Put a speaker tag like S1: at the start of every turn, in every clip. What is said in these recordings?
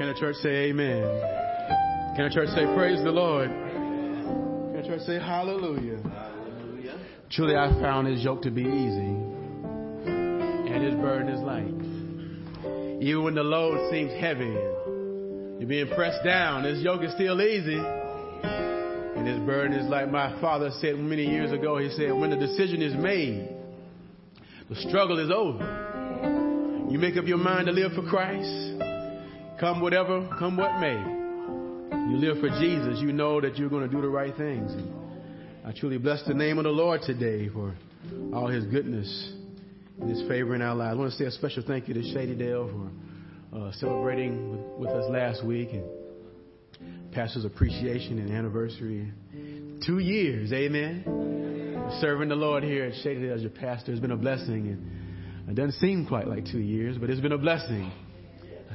S1: Can the church say amen? Can the church say praise the Lord? Can the church say hallelujah? hallelujah. Truly I found his yoke to be easy and his burden is light. Even when the load seems heavy, you're being pressed down, his yoke is still easy and his burden is like my father said many years ago. He said, when the decision is made, the struggle is over. You make up your mind to live for Christ. Come whatever, come what may. You live for Jesus. You know that you're going to do the right things. And I truly bless the name of the Lord today for all his goodness and his favor in our lives. I want to say a special thank you to Shady Dale for uh, celebrating with, with us last week and pastor's appreciation and anniversary. Two years, amen. Serving the Lord here at Shady Dale as your pastor has been a blessing. And it doesn't seem quite like two years, but it's been a blessing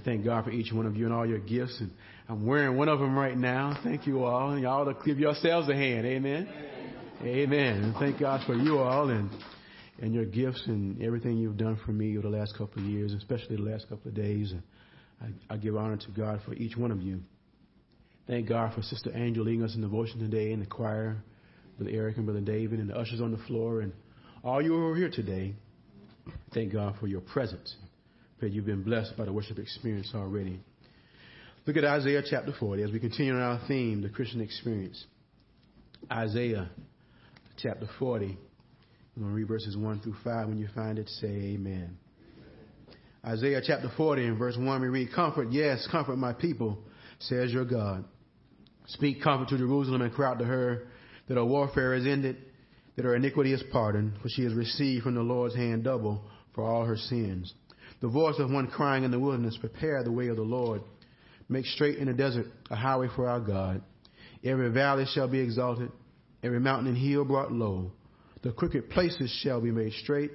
S1: thank God for each one of you and all your gifts. And I'm wearing one of them right now. Thank you all. And y'all to give yourselves a hand. Amen. Amen. And thank God for you all and and your gifts and everything you've done for me over the last couple of years, especially the last couple of days. And I, I give honor to God for each one of you. Thank God for Sister Angel leading us in devotion today and the choir, Brother Eric and Brother David and the ushers on the floor and all you who are here today. Thank God for your presence. Pray you've been blessed by the worship experience already. Look at Isaiah chapter 40 as we continue on our theme, the Christian experience. Isaiah chapter 40. I'm going to read verses 1 through 5. When you find it, say amen. Isaiah chapter 40 and verse 1 we read, Comfort, yes, comfort my people, says your God. Speak comfort to Jerusalem and cry out to her that her warfare is ended, that her iniquity is pardoned, for she has received from the Lord's hand double for all her sins the voice of one crying in the wilderness, prepare the way of the Lord. Make straight in the desert a highway for our God. Every valley shall be exalted, every mountain and hill brought low. The crooked places shall be made straight,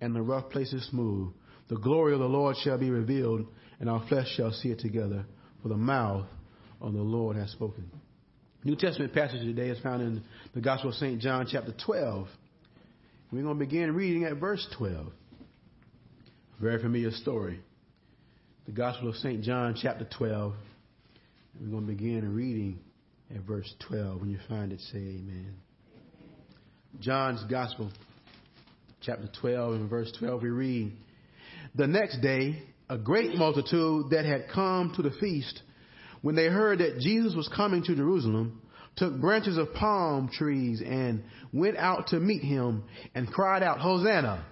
S1: and the rough places smooth. The glory of the Lord shall be revealed, and our flesh shall see it together, for the mouth of the Lord has spoken. New Testament passage today is found in the Gospel of St. John, chapter 12. We're going to begin reading at verse 12. Very familiar story. The Gospel of St. John, chapter 12. We're going to begin reading at verse 12. When you find it, say amen. John's Gospel, chapter 12, and verse 12, we read The next day, a great multitude that had come to the feast, when they heard that Jesus was coming to Jerusalem, took branches of palm trees and went out to meet him and cried out, Hosanna!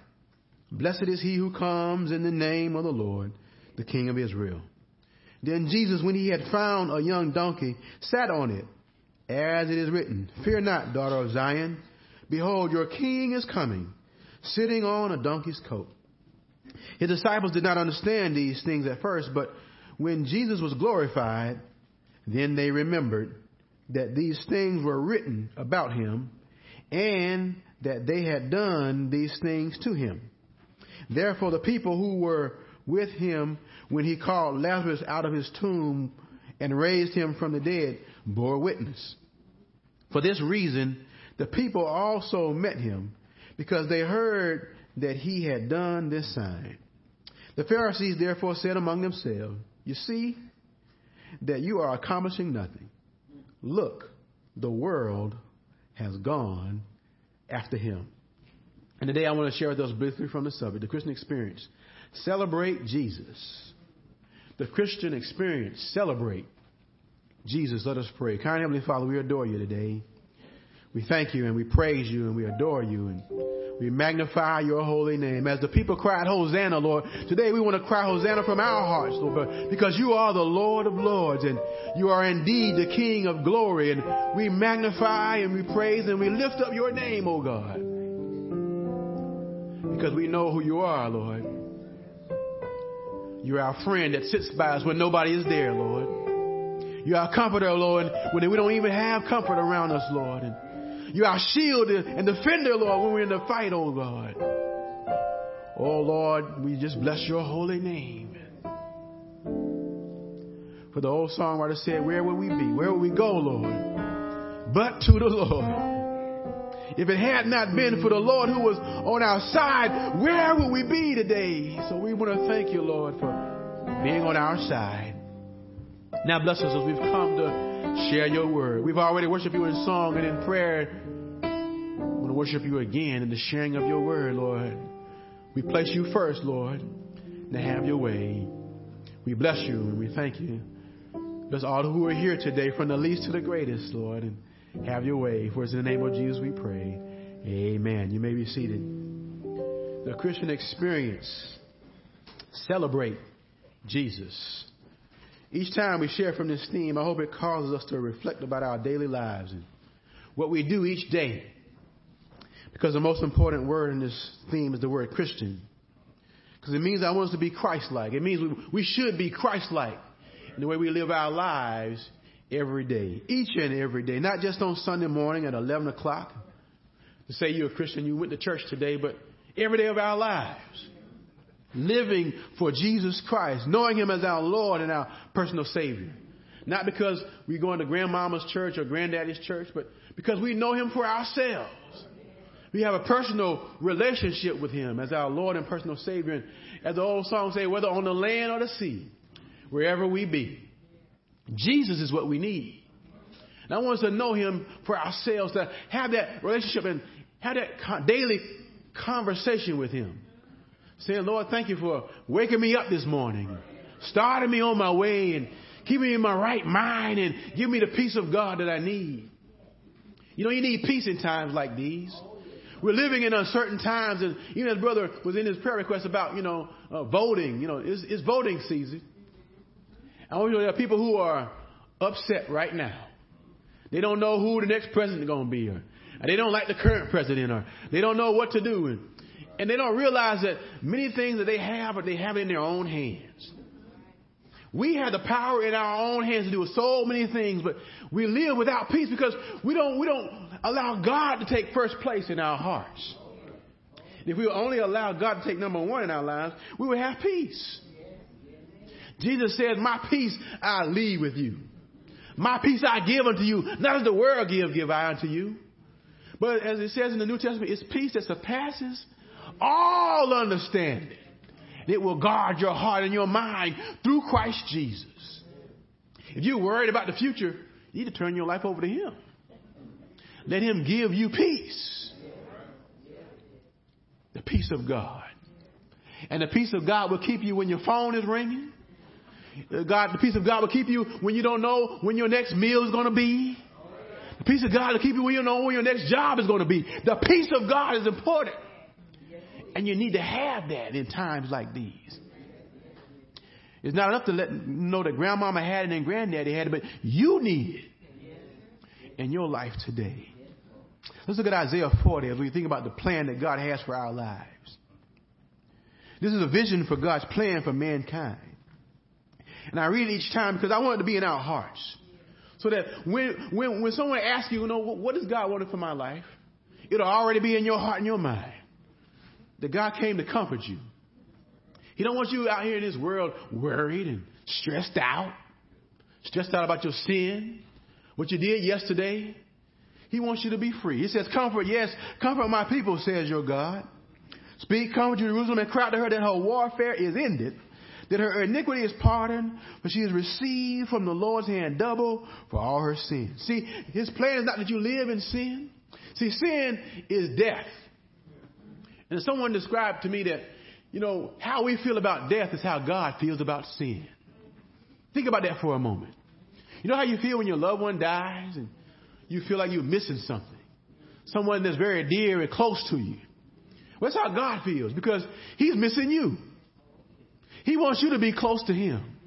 S1: Blessed is he who comes in the name of the Lord, the King of Israel. Then Jesus, when he had found a young donkey, sat on it, as it is written, Fear not, daughter of Zion. Behold, your king is coming, sitting on a donkey's coat. His disciples did not understand these things at first, but when Jesus was glorified, then they remembered that these things were written about him and that they had done these things to him. Therefore, the people who were with him when he called Lazarus out of his tomb and raised him from the dead bore witness. For this reason, the people also met him because they heard that he had done this sign. The Pharisees therefore said among themselves, You see that you are accomplishing nothing. Look, the world has gone after him. And today I want to share with us briefly from the subject, the Christian experience. Celebrate Jesus. The Christian experience. Celebrate Jesus. Let us pray. Kind Heavenly Father, we adore you today. We thank you and we praise you and we adore you and we magnify your holy name. As the people cried, Hosanna, Lord, today we want to cry Hosanna from our hearts, Lord, because you are the Lord of Lords and you are indeed the King of glory. And we magnify and we praise and we lift up your name, O God because we know who you are, Lord. You're our friend that sits by us when nobody is there, Lord. You're our comforter, Lord, when we don't even have comfort around us, Lord. And you're our shield and defender, Lord, when we're in the fight, oh God. Oh Lord, we just bless your holy name. For the old songwriter said, Where will we be? Where will we go, Lord? But to the Lord. If it had not been for the Lord who was on our side, where would we be today? So we want to thank you, Lord, for being on our side. Now bless us as we've come to share your word. We've already worshiped you in song and in prayer. I want to worship you again in the sharing of your word, Lord. We place you first, Lord. Now have your way. We bless you and we thank you. Bless all who are here today, from the least to the greatest, Lord, and have your way. For it's in the name of Jesus we pray. Amen. You may be seated. The Christian experience. Celebrate Jesus. Each time we share from this theme, I hope it causes us to reflect about our daily lives and what we do each day. Because the most important word in this theme is the word Christian. Because it means I want us to be Christ like. It means we, we should be Christ like in the way we live our lives every day, each and every day, not just on Sunday morning at 11 o'clock to say you're a Christian, you went to church today, but every day of our lives. Living for Jesus Christ, knowing Him as our Lord and our personal Savior. Not because we're going to grandmama's church or granddaddy's church, but because we know Him for ourselves. We have a personal relationship with Him as our Lord and personal Savior. And as the old song say, whether on the land or the sea, wherever we be, Jesus is what we need. And I want us to know Him for ourselves, to have that relationship and have that daily conversation with Him. Saying, Lord, thank you for waking me up this morning, starting me on my way, and keeping me in my right mind, and give me the peace of God that I need. You know, you need peace in times like these. We're living in uncertain times, and even his brother was in his prayer request about, you know, uh, voting. You know, it's, it's voting season. I want you to know there are people who are upset right now. They don't know who the next president is going to be, or they don't like the current president, or they don't know what to do. And, and they don't realize that many things that they have, they have in their own hands. We have the power in our own hands to do so many things, but we live without peace because we don't, we don't allow God to take first place in our hearts. If we would only allow God to take number one in our lives, we would have peace. Jesus says, My peace I leave with you. My peace I give unto you. Not as the world give, give I unto you. But as it says in the New Testament, it's peace that surpasses all understanding. It will guard your heart and your mind through Christ Jesus. If you're worried about the future, you need to turn your life over to Him. Let Him give you peace. The peace of God. And the peace of God will keep you when your phone is ringing. God, the peace of God will keep you when you don't know when your next meal is going to be. The peace of God will keep you when you don't know when your next job is going to be. The peace of God is important. And you need to have that in times like these. It's not enough to let know that grandmama had it and granddaddy had it, but you need it in your life today. Let's look at Isaiah 40 as we think about the plan that God has for our lives. This is a vision for God's plan for mankind. And I read it each time because I want it to be in our hearts. So that when, when, when someone asks you, you know, what does God want for my life? It'll already be in your heart and your mind that God came to comfort you. He don't want you out here in this world worried and stressed out, stressed out about your sin, what you did yesterday. He wants you to be free. He says, comfort, yes, comfort my people, says your God. Speak comfort to Jerusalem and cry to her that her warfare is ended, that her iniquity is pardoned, for she has received from the Lord's hand double for all her sins. See, his plan is not that you live in sin. See, sin is death. And someone described to me that, you know, how we feel about death is how God feels about sin. Think about that for a moment. You know how you feel when your loved one dies and you feel like you're missing something? Someone that's very dear and close to you. Well, that's how God feels because He's missing you. He wants you to be close to Him.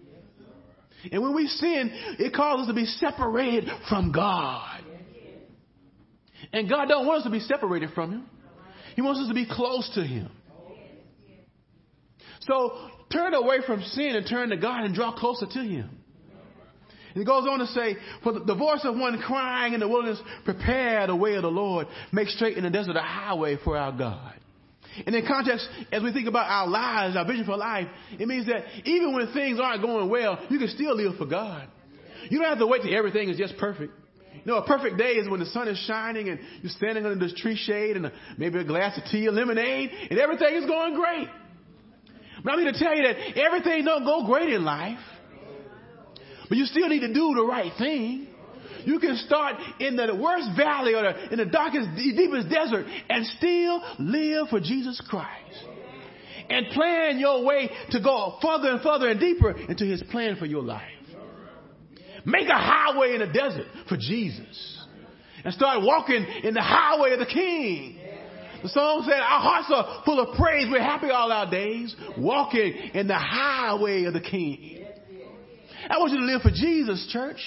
S1: And when we sin, it causes us to be separated from God. And God don't want us to be separated from Him. He wants us to be close to Him. So turn away from sin and turn to God and draw closer to Him. And he goes on to say, For the voice of one crying in the wilderness, prepare the way of the Lord, make straight in the desert a highway for our God. And in context, as we think about our lives, our vision for life, it means that even when things aren't going well, you can still live for God. You don't have to wait till everything is just perfect. You know, a perfect day is when the sun is shining and you're standing under this tree shade and maybe a glass of tea or lemonade and everything is going great. But I'm here to tell you that everything don't go great in life. But you still need to do the right thing. You can start in the worst valley or the, in the darkest, deepest desert and still live for Jesus Christ. And plan your way to go further and further and deeper into His plan for your life. Make a highway in the desert for Jesus. And start walking in the highway of the King. The song said, Our hearts are full of praise. We're happy all our days, walking in the highway of the King. I want you to live for Jesus, church.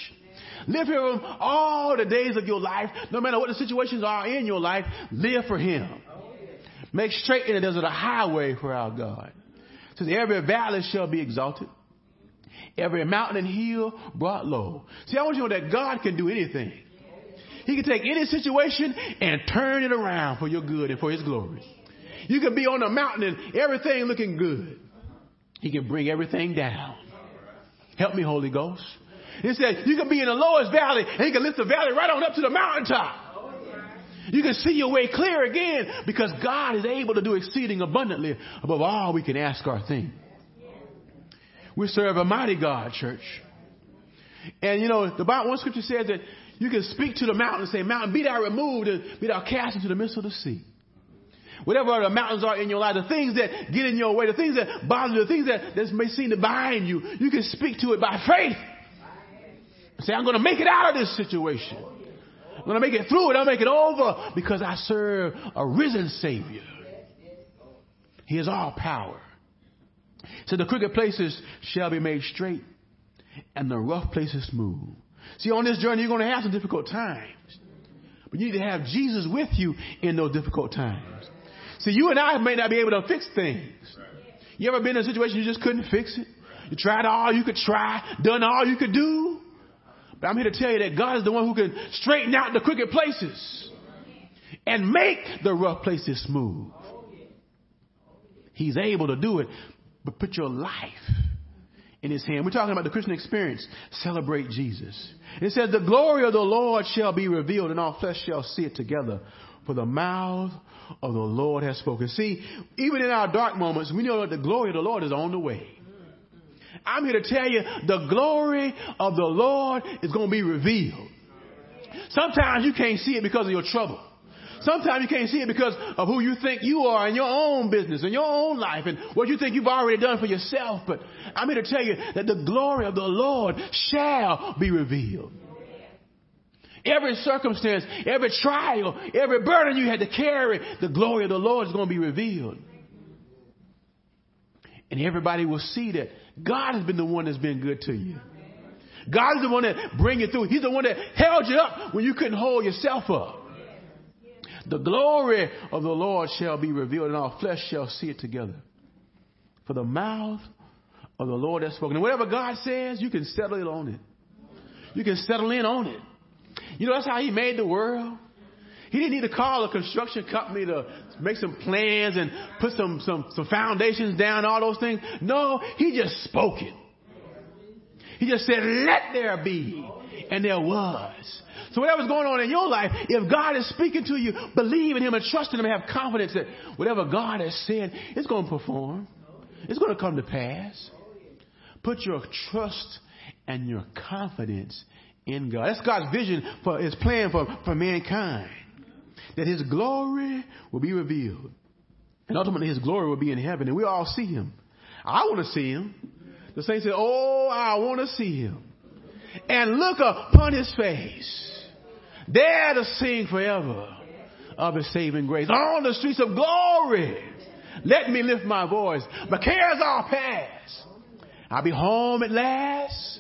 S1: Live for Him all the days of your life, no matter what the situations are in your life. Live for Him. Make straight in the desert a highway for our God. So every valley shall be exalted, every mountain and hill brought low. See, I want you to know that God can do anything. He can take any situation and turn it around for your good and for His glory. You can be on a mountain and everything looking good. He can bring everything down. Help me, Holy Ghost. He said, you can be in the lowest valley and he can lift the valley right on up to the mountaintop. You can see your way clear again because God is able to do exceeding abundantly above all we can ask or think. We serve a mighty God, church. And you know, the Bible, one scripture says that you can speak to the mountain and say, Mountain, be thou removed and be thou cast into the midst of the sea. Whatever the mountains are in your life, the things that get in your way, the things that bother you, the things that, that may seem to bind you, you can speak to it by faith. Say, I'm going to make it out of this situation. I'm going to make it through it. I'll make it over because I serve a risen Savior. He has all power. So the crooked places shall be made straight and the rough places smooth. See, on this journey, you're going to have some difficult times. But you need to have Jesus with you in those difficult times. See, you and I may not be able to fix things. You ever been in a situation you just couldn't fix it? You tried all you could try, done all you could do. But I'm here to tell you that God is the one who can straighten out the crooked places and make the rough places smooth. He's able to do it, but put your life in his hand. We're talking about the Christian experience. Celebrate Jesus. It says, the glory of the Lord shall be revealed and all flesh shall see it together. For the mouth of the Lord has spoken. See, even in our dark moments, we know that the glory of the Lord is on the way. I'm here to tell you the glory of the Lord is going to be revealed. Sometimes you can't see it because of your trouble. Sometimes you can't see it because of who you think you are in your own business, in your own life, and what you think you've already done for yourself. But I'm here to tell you that the glory of the Lord shall be revealed. Every circumstance, every trial, every burden you had to carry, the glory of the Lord is going to be revealed. And everybody will see that God has been the one that's been good to you. God is the one that bring you through. He's the one that held you up when you couldn't hold yourself up. The glory of the Lord shall be revealed, and all flesh shall see it together. For the mouth of the Lord has spoken. And whatever God says, you can settle it on it. You can settle in on it. You know, that's how He made the world. He didn't need to call a construction company to make some plans and put some, some, some foundations down, all those things. No, He just spoke it. He just said, let there be. And there was. So whatever's going on in your life, if God is speaking to you, believe in Him and trust in Him and have confidence that whatever God has said, it's going to perform. It's going to come to pass. Put your trust and your confidence in God. That's God's vision for His plan for, for mankind. That His glory will be revealed. And ultimately His glory will be in heaven and we all see Him. I want to see Him. The saints say, Oh, I want to see Him. And look upon His face there to sing forever of his saving grace. On the streets of glory, let me lift my voice. My cares are past. I'll be home at last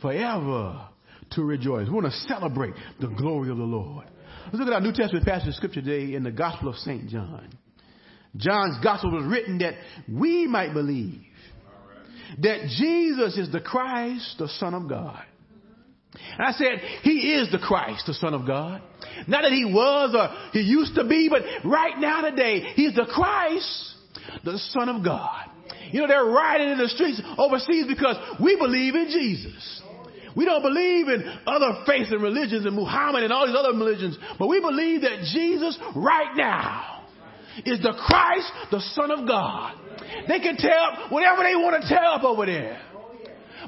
S1: forever to rejoice. We want to celebrate the glory of the Lord. Let's look at our New Testament passage of scripture today in the Gospel of St. John. John's Gospel was written that we might believe that Jesus is the Christ, the Son of God and I said, He is the Christ, the Son of God. Not that He was or He used to be, but right now today, He's the Christ, the Son of God. You know, they're rioting in the streets overseas because we believe in Jesus. We don't believe in other faiths and religions and Muhammad and all these other religions, but we believe that Jesus right now is the Christ, the Son of God. They can tell whatever they want to tell up over there.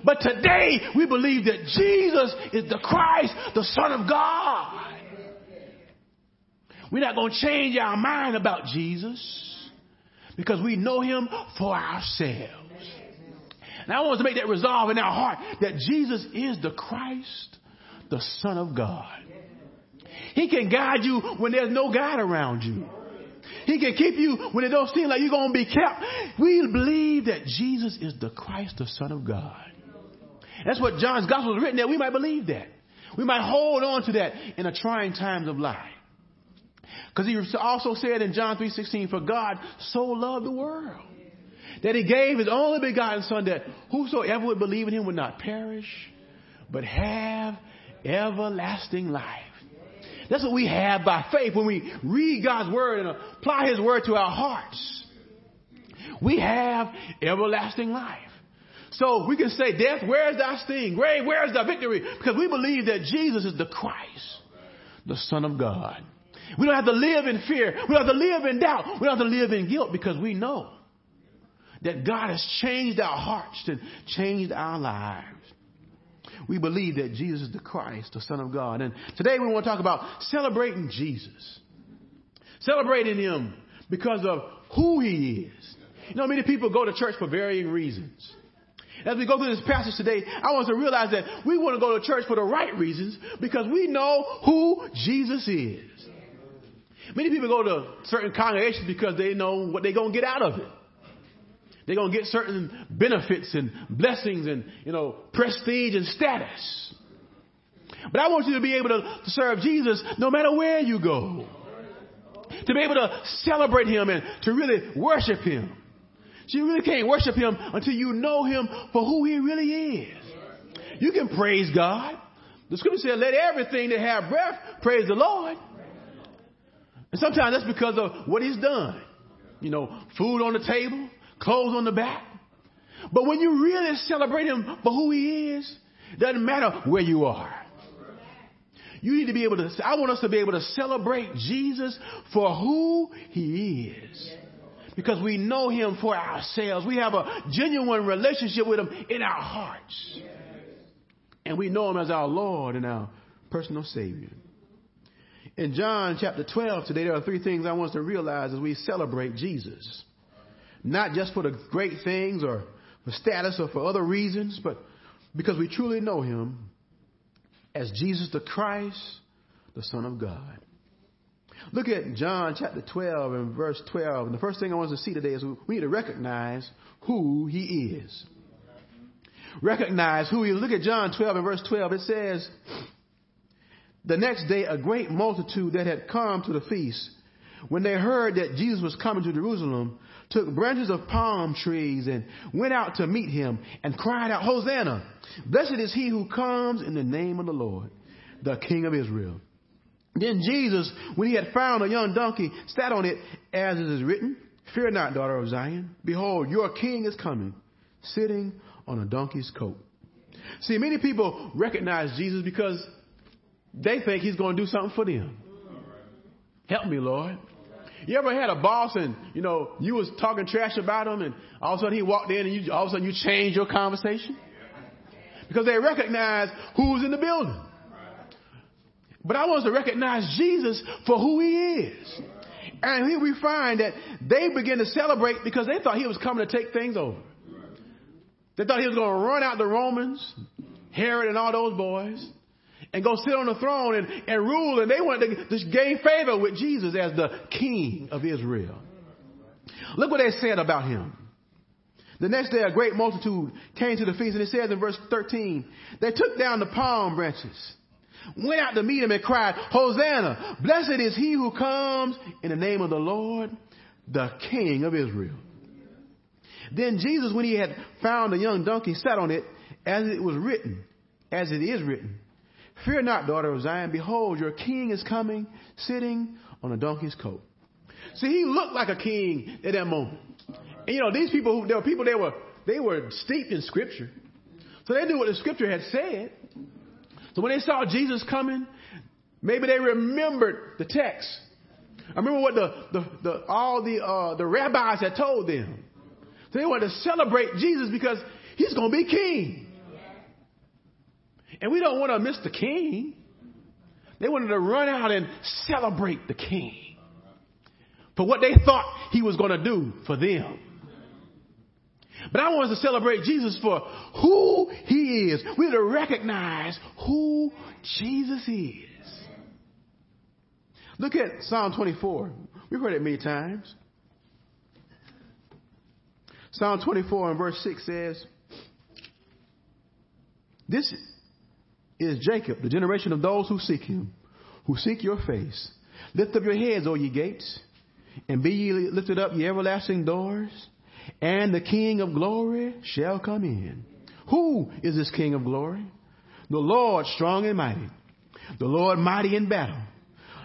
S1: But today we believe that Jesus is the Christ, the Son of God. We're not going to change our mind about Jesus because we know him for ourselves. Now I want us to make that resolve in our heart that Jesus is the Christ, the Son of God. He can guide you when there's no guide around you. He can keep you when it don't seem like you're going to be kept. We believe that Jesus is the Christ, the Son of God. That's what John's gospel is written that we might believe that. We might hold on to that in the trying times of life. Because he also said in John 3.16, for God so loved the world that he gave his only begotten son that whosoever would believe in him would not perish, but have everlasting life. That's what we have by faith when we read God's word and apply his word to our hearts. We have everlasting life. So we can say, death, where is thy sting? Grave, where is thy victory? Because we believe that Jesus is the Christ, the Son of God. We don't have to live in fear. We don't have to live in doubt. We don't have to live in guilt because we know that God has changed our hearts and changed our lives. We believe that Jesus is the Christ, the Son of God. And today we want to talk about celebrating Jesus. Celebrating Him because of who He is. You know, many people go to church for varying reasons. As we go through this passage today, I want us to realize that we want to go to church for the right reasons because we know who Jesus is. Many people go to certain congregations because they know what they're going to get out of it. They're going to get certain benefits and blessings and, you know, prestige and status. But I want you to be able to, serve Jesus no matter where you go. To be able to celebrate Him and to really worship Him. So you really can't worship Him until you know Him for who He really is. You can praise God. The scripture says, let everything that have breath praise the Lord. And sometimes that's because of what he's done. You know, food on the table, clothes on the back. But when you really celebrate him for who he is, doesn't matter where you are. You need to be able to, I want us to be able to celebrate Jesus for who he is. Because we know him for ourselves. We have a genuine relationship with him in our hearts. And we know him as our Lord and our personal Savior. In John chapter 12 today, there are three things I want us to realize as we celebrate Jesus. Not just for the great things or for status or for other reasons, but because we truly know him as Jesus the Christ, the Son of God. Look at John chapter 12 and verse 12. And the first thing I want us to see today is we need to recognize who he is. Recognize who he is. Look at John 12 and verse 12. It says, the next day, a great multitude that had come to the feast, when they heard that Jesus was coming to Jerusalem, took branches of palm trees and went out to meet him and cried out, Hosanna! Blessed is he who comes in the name of the Lord, the King of Israel. Then Jesus, when he had found a young donkey, sat on it, as it is written, Fear not, daughter of Zion. Behold, your king is coming, sitting on a donkey's coat. See, many people recognize Jesus because they think he's going to do something for them. Help me, Lord. You ever had a boss and, you know, you was talking trash about him and all of a sudden he walked in and you, all of a sudden you changed your conversation? Because they recognize who's in the building. But I want to recognize Jesus for who he is. And here we find that they begin to celebrate because they thought he was coming to take things over. They thought he was going to run out the Romans, Herod and all those boys and go sit on the throne and, and rule. And they wanted to, to gain favor with Jesus as the king of Israel. Look what they said about him. The next day, a great multitude came to the feast, and it says in verse 13, they took down the palm branches, went out to meet him, and cried, Hosanna! Blessed is he who comes in the name of the Lord, the King of Israel. Then Jesus, when he had found a young donkey, sat on it, as it was written, as it is written, Fear not, daughter of Zion. Behold, your king is coming, sitting on a donkey's coat. See, he looked like a king at that moment. And you know, these people, there were people, they were, they were steeped in scripture. So they knew what the scripture had said. So when they saw Jesus coming, maybe they remembered the text. I remember what the, the, the all the, uh, the rabbis had told them. So they wanted to celebrate Jesus because he's going to be king. And we don't want to miss the king. They wanted to run out and celebrate the king for what they thought he was going to do for them. But I want us to celebrate Jesus for who he is. We to recognize who Jesus is. Look at Psalm 24. We've heard it many times. Psalm 24 and verse 6 says, This is Jacob, the generation of those who seek him, who seek your face. Lift up your heads, O ye gates, and be ye lifted up, ye everlasting doors, and the King of glory shall come in. Who is this King of glory? The Lord strong and mighty, the Lord mighty in battle.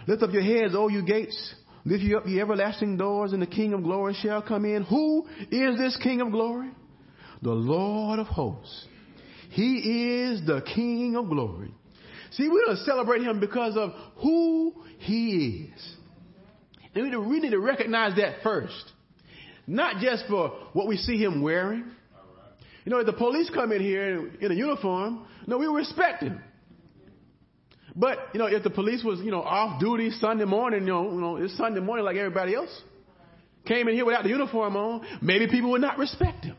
S1: Lift up your heads, O you gates. Lift you up, ye everlasting doors, and the King of glory shall come in. Who is this King of glory? The Lord of hosts. He is the King of glory. See, we don't celebrate him because of who he is. And we, we need to recognize that first. Not just for what we see him wearing. You know, if the police come in here in a uniform, no, we respect him. But, you know, if the police was, you know, off duty Sunday morning, you know, you know, it's Sunday morning like everybody else, came in here without the uniform on, maybe people would not respect him.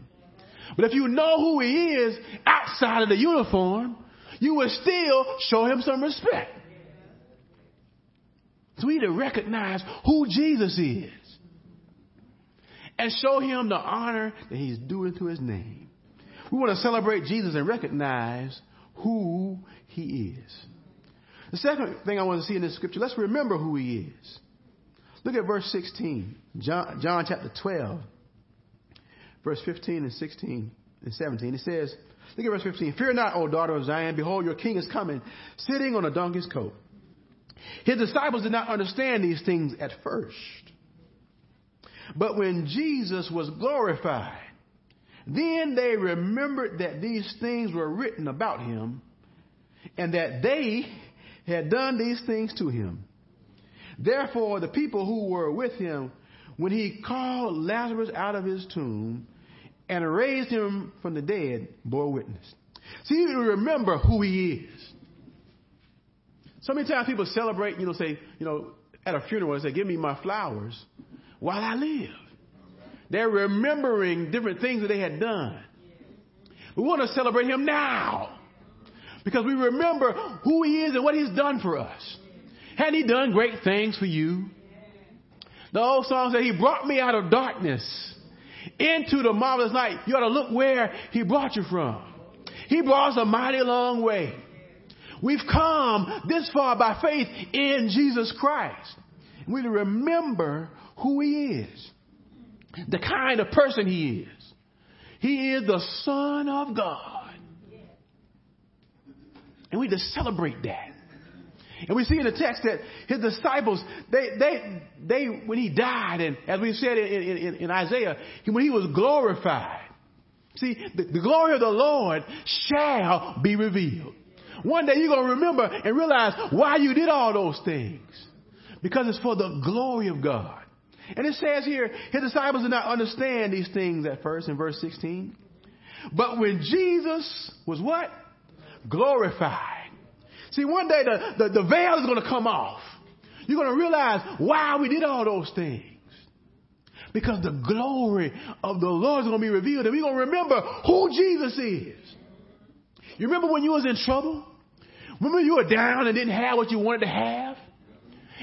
S1: But if you know who he is outside of the uniform, you would still show him some respect. So we need to recognize who Jesus is and show him the honor that he's doing to his name. We want to celebrate Jesus and recognize who he is. The second thing I want to see in this scripture, let's remember who he is. Look at verse 16, John, John chapter 12, verse 15 and 16 and 17. It says, look at verse 15. Fear not, O daughter of Zion. Behold, your king is coming, sitting on a donkey's coat. His disciples did not understand these things at first. But when Jesus was glorified, then they remembered that these things were written about him and that they had done these things to him. Therefore, the people who were with him, when he called Lazarus out of his tomb and raised him from the dead, bore witness. See, you remember who he is. So many times people celebrate, you know, say, you know, at a funeral, they say, give me my flowers while I live. They're remembering different things that they had done. We want to celebrate him now. Because we remember who he is and what he's done for us. Hadn't he done great things for you? The old song said, He brought me out of darkness into the marvelous light. You ought to look where He brought you from. He brought us a mighty long way. We've come this far by faith in Jesus Christ. We remember who He is, the kind of person He is. He is the Son of God. And we to celebrate that. And we see in the text that his disciples, they, they, they, when he died, and as we said in, in, in Isaiah, when he was glorified, see, the, the glory of the Lord shall be revealed. One day you're going to remember and realize why you did all those things. Because it's for the glory of God. And it says here, his disciples did not understand these things at first in verse 16. But when Jesus was what? glorified. See, one day the, the, the veil is going to come off. You're going to realize why we did all those things. Because the glory of the Lord is going to be revealed, and we're going to remember who Jesus is. You remember when you was in trouble? Remember you were down and didn't have what you wanted to have?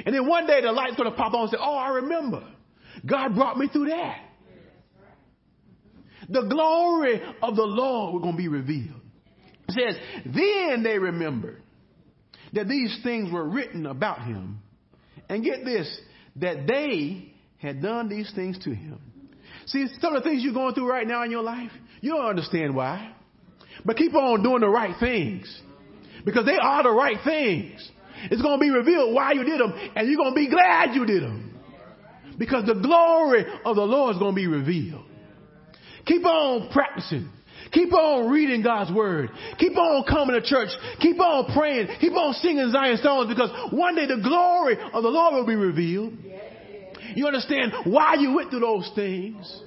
S1: And then one day the light's going to pop on and say, Oh, I remember. God brought me through that. The glory of the Lord was going to be revealed. It says, Then they remembered that these things were written about him. And get this, that they had done these things to him. See, some of the things you're going through right now in your life, you don't understand why. But keep on doing the right things. Because they are the right things. It's going to be revealed why you did them, and you're going to be glad you did them. Because the glory of the Lord is going to be revealed. Keep on practicing. Keep on reading God's word. Keep on coming to church. Keep on praying. Keep on singing Zion songs because one day the glory of the Lord will be revealed. You understand why you went through those things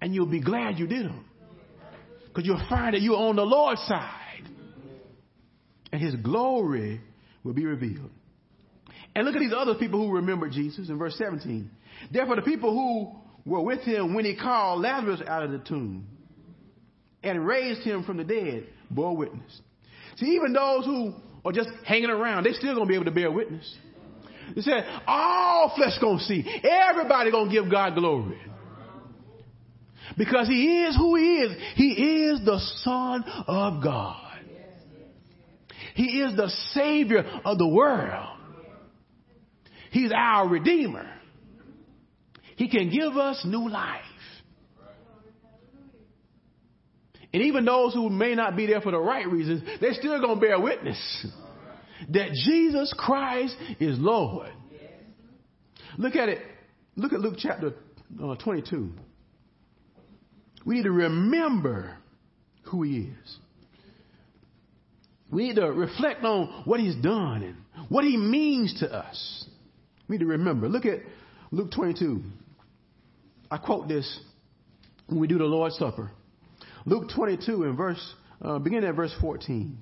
S1: and you'll be glad you did them because you'll find that you're on the Lord's side. and his glory will be revealed. And look at these other people who remembered Jesus in verse 17. Therefore, the people who were with him when he called Lazarus out of the tomb and raised him from the dead bore witness. See, even those who are just hanging around, they still gonna be able to bear witness. They said, all flesh gonna see. Everybody gonna give God glory. Because he is who he is. He is the Son of God. He is the Savior of the world. He's our Redeemer. He can give us new life. And even those who may not be there for the right reasons, they're still going to bear witness that Jesus Christ is Lord. Look at it. Look at Luke chapter uh, 22. We need to remember who he is. We need to reflect on what he's done and what he means to us. We need to remember. Look at Luke 22. I quote this when we do the Lord's Supper. Luke 22 and verse, uh, at verse 14.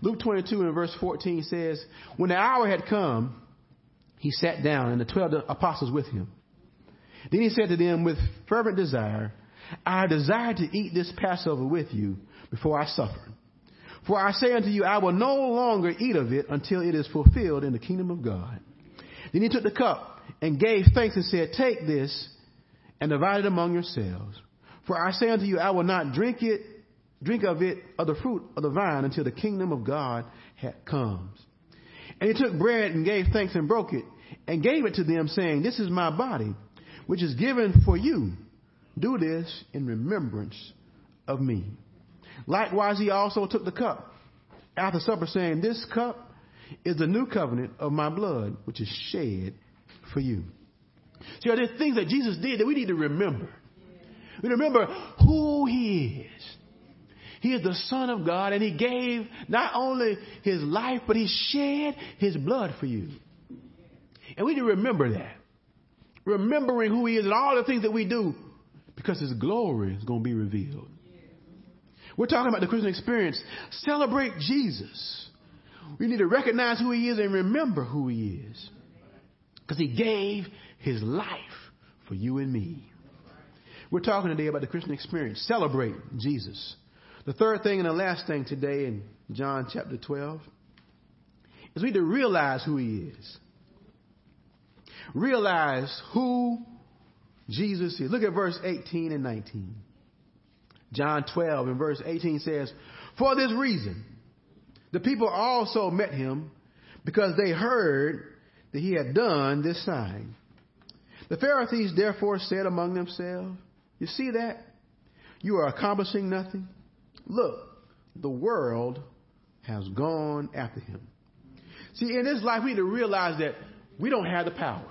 S1: Luke 22 and verse 14 says, When the hour had come, he sat down and the twelve apostles with him. Then he said to them with fervent desire, I desire to eat this Passover with you before I suffer. For I say unto you, I will no longer eat of it until it is fulfilled in the kingdom of God. Then he took the cup and gave thanks and said, Take this and divide it among yourselves. For I say unto you, I will not drink it, drink of it, of the fruit of the vine until the kingdom of God comes. And he took bread and gave thanks and broke it and gave it to them saying, This is my body, which is given for you. Do this in remembrance of me. Likewise, he also took the cup after supper saying, This cup is the new covenant of my blood, which is shed for you. See, are there things that Jesus did that we need to remember. We remember who He is. He is the Son of God, and He gave not only His life, but He shed His blood for you. And we need to remember that. Remembering who He is and all the things that we do, because His glory is going to be revealed. We're talking about the Christian experience. Celebrate Jesus. We need to recognize who He is and remember who He is. Because He gave His life for you and me. We're talking today about the Christian experience. Celebrate Jesus. The third thing and the last thing today in John chapter 12 is we need to realize who he is. Realize who Jesus is. Look at verse 18 and 19. John 12 and verse 18 says, For this reason, the people also met him because they heard that he had done this sign. The Pharisees therefore said among themselves, you see that? You are accomplishing nothing. Look, the world has gone after him. See, in this life, we need to realize that we don't have the power.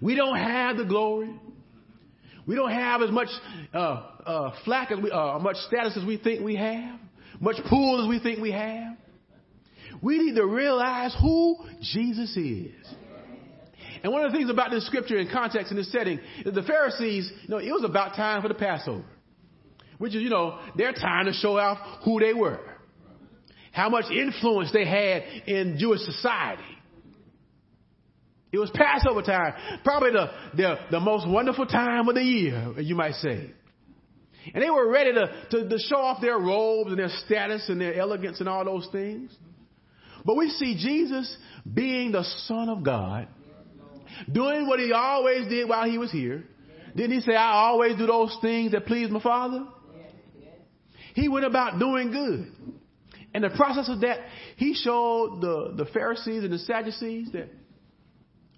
S1: We don't have the glory. We don't have as much uh, uh, flack as we, uh, much status as we think we have, much pull as we think we have. We need to realize who Jesus is. And one of the things about this scripture in context in this setting is the Pharisees, you know, it was about time for the Passover, which is, you know, their time to show off who they were, how much influence they had in Jewish society. It was Passover time, probably the, the, the most wonderful time of the year, you might say. And they were ready to, to, to show off their robes and their status and their elegance and all those things. But we see Jesus being the Son of God doing what he always did while he was here. Didn't he say, I always do those things that please my Father? He went about doing good. In the process of that, he showed the, the Pharisees and the Sadducees that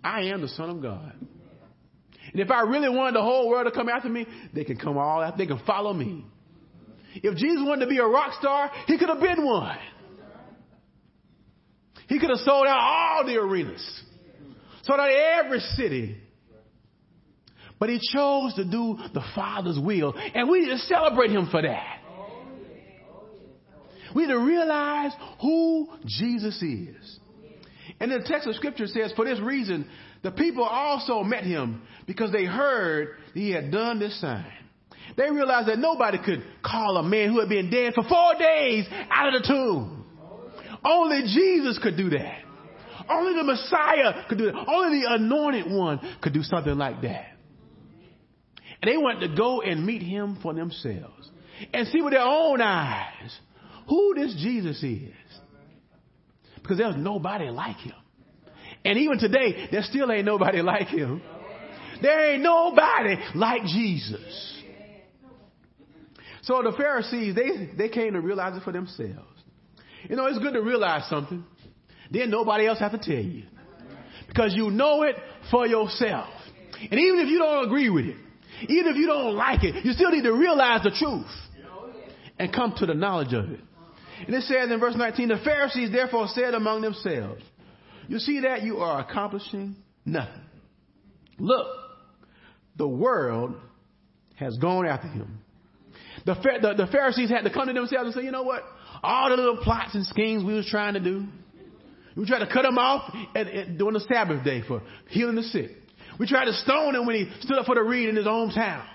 S1: I am the Son of God. And if I really wanted the whole world to come after me, they can come all after, they can follow me. If Jesus wanted to be a rock star, he could have been one. He could have sold out all the arenas so that every city. But he chose to do the Father's will, and we need to celebrate him for that. We need to realize who Jesus is. And the text of scripture says, for this reason, the people also met him because they heard that he had done this sign. They realized that nobody could call a man who had been dead for four days out of the tomb. Only Jesus could do that. Only the Messiah could do that. Only the anointed one could do something like that. And they wanted to go and meet him for themselves and see with their own eyes who this Jesus is. Because there's nobody like him. And even today, there still ain't nobody like him. There ain't nobody like Jesus. So the Pharisees, they, they came to realize it for themselves. You know, it's good to realize something. Then nobody else have to tell you. Because you know it for yourself. And even if you don't agree with it, even if you don't like it, you still need to realize the truth and come to the knowledge of it. And it says in verse 19, the Pharisees therefore said among themselves, You see that you are accomplishing nothing. Look, the world has gone after him. The, the, the Pharisees had to come to themselves and say, You know what? All the little plots and schemes we was trying to do, we tried to cut him off at, at, during the Sabbath day for healing the sick. We tried to stone him when he stood up for the reed in his own town.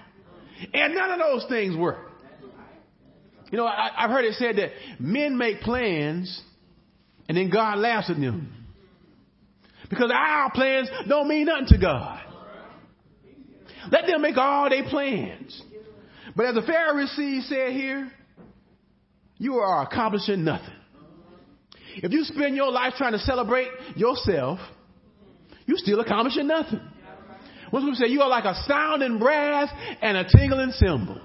S1: And none of those things worked. You know, I, I've heard it said that men make plans and then God laughs at them. Because our plans don't mean nothing to God. Let them make all their plans. But as the Pharisees said here, you are accomplishing nothing. If you spend your life trying to celebrate yourself, you still accomplishing nothing. One people say you are like a sounding brass and a tingling cymbal.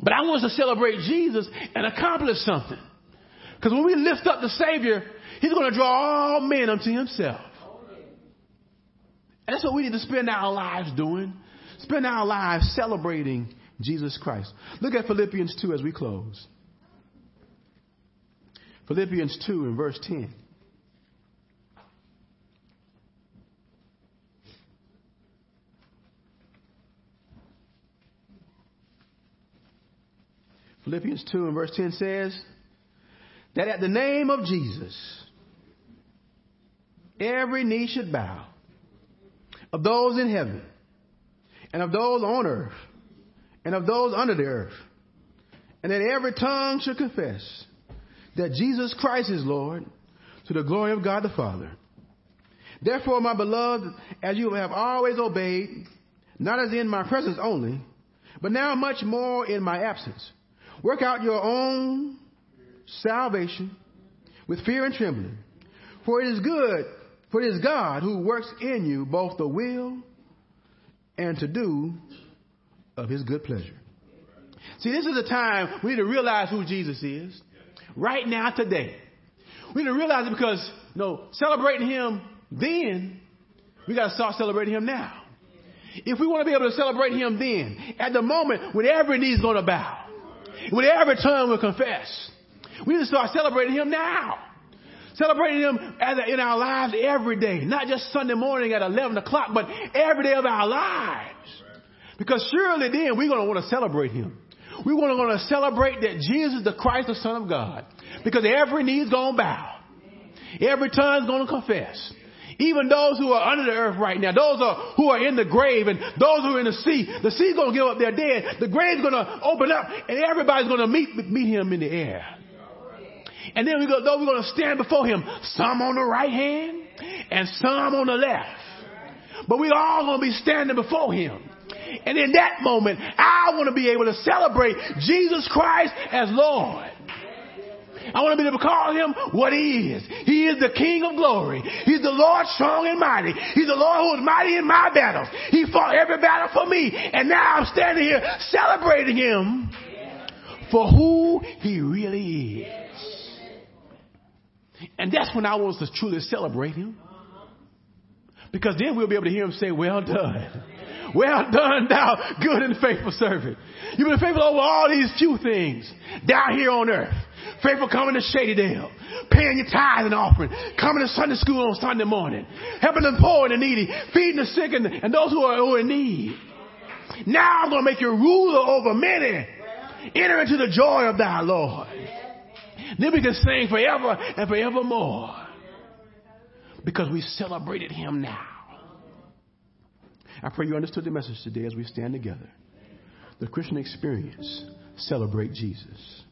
S1: But I want us to celebrate Jesus and accomplish something. Because when we lift up the Savior, He's going to draw all men unto Himself. And that's what we need to spend our lives doing. Spend our lives celebrating Jesus Christ. Look at Philippians 2 as we close. Philippians 2 and verse 10. Philippians 2 and verse 10 says that at the name of Jesus, every knee should bow of those in heaven and of those on earth and of those under the earth, and that every tongue should confess that Jesus Christ is Lord to the glory of God the Father. Therefore, my beloved, as you have always obeyed, not as in my presence only, but now much more in my absence, Work out your own salvation with fear and trembling. For it is good, for it is God who works in you both the will and to do of his good pleasure. See, this is a time we need to realize who Jesus is. Right now, today. We need to realize it because, you know, celebrating him then, we got to start celebrating him now. If we want to be able to celebrate him then, at the moment when every knee is going to bow, when every tongue will confess. We need to start celebrating Him now. Celebrating Him a, in our lives every day, not just Sunday morning at 11 o'clock, but every day of our lives. Because surely then we're going to want to celebrate Him. We're going to want to celebrate that Jesus the Christ, the Son of God. Because every knee is going to bow. Every tongue is going to confess. Even those who are under the earth right now, those are, who are in the grave and those who are in the sea, the sea's going to give up their dead. The grave's going to open up and everybody's going to meet, meet him in the air. And then we go, though we're going to stand before him, some on the right hand and some on the left. But we are all going to be standing before him. And in that moment, I want to be able to celebrate Jesus Christ as Lord. I want to be able to call him what he is. He is the King of glory. He's the Lord strong and mighty. He's the Lord who is mighty in my battles. He fought every battle for me. And now I'm standing here celebrating him for who he really is. And that's when I want to truly celebrate him. Because then we'll be able to hear him say, well done. Well done, thou good and faithful servant. You've been faithful over all these few things down here on earth. Faithful coming to Shadydale, paying your tithe and offering, coming to Sunday school on Sunday morning, helping the poor and the needy, feeding the sick and, and those who are, who are in need. Now I'm going to make you ruler over many. Enter into the joy of thy Lord. Then we can sing forever and forevermore. Because we celebrated him now. I pray you understood the message today as we stand together. The Christian experience celebrate Jesus.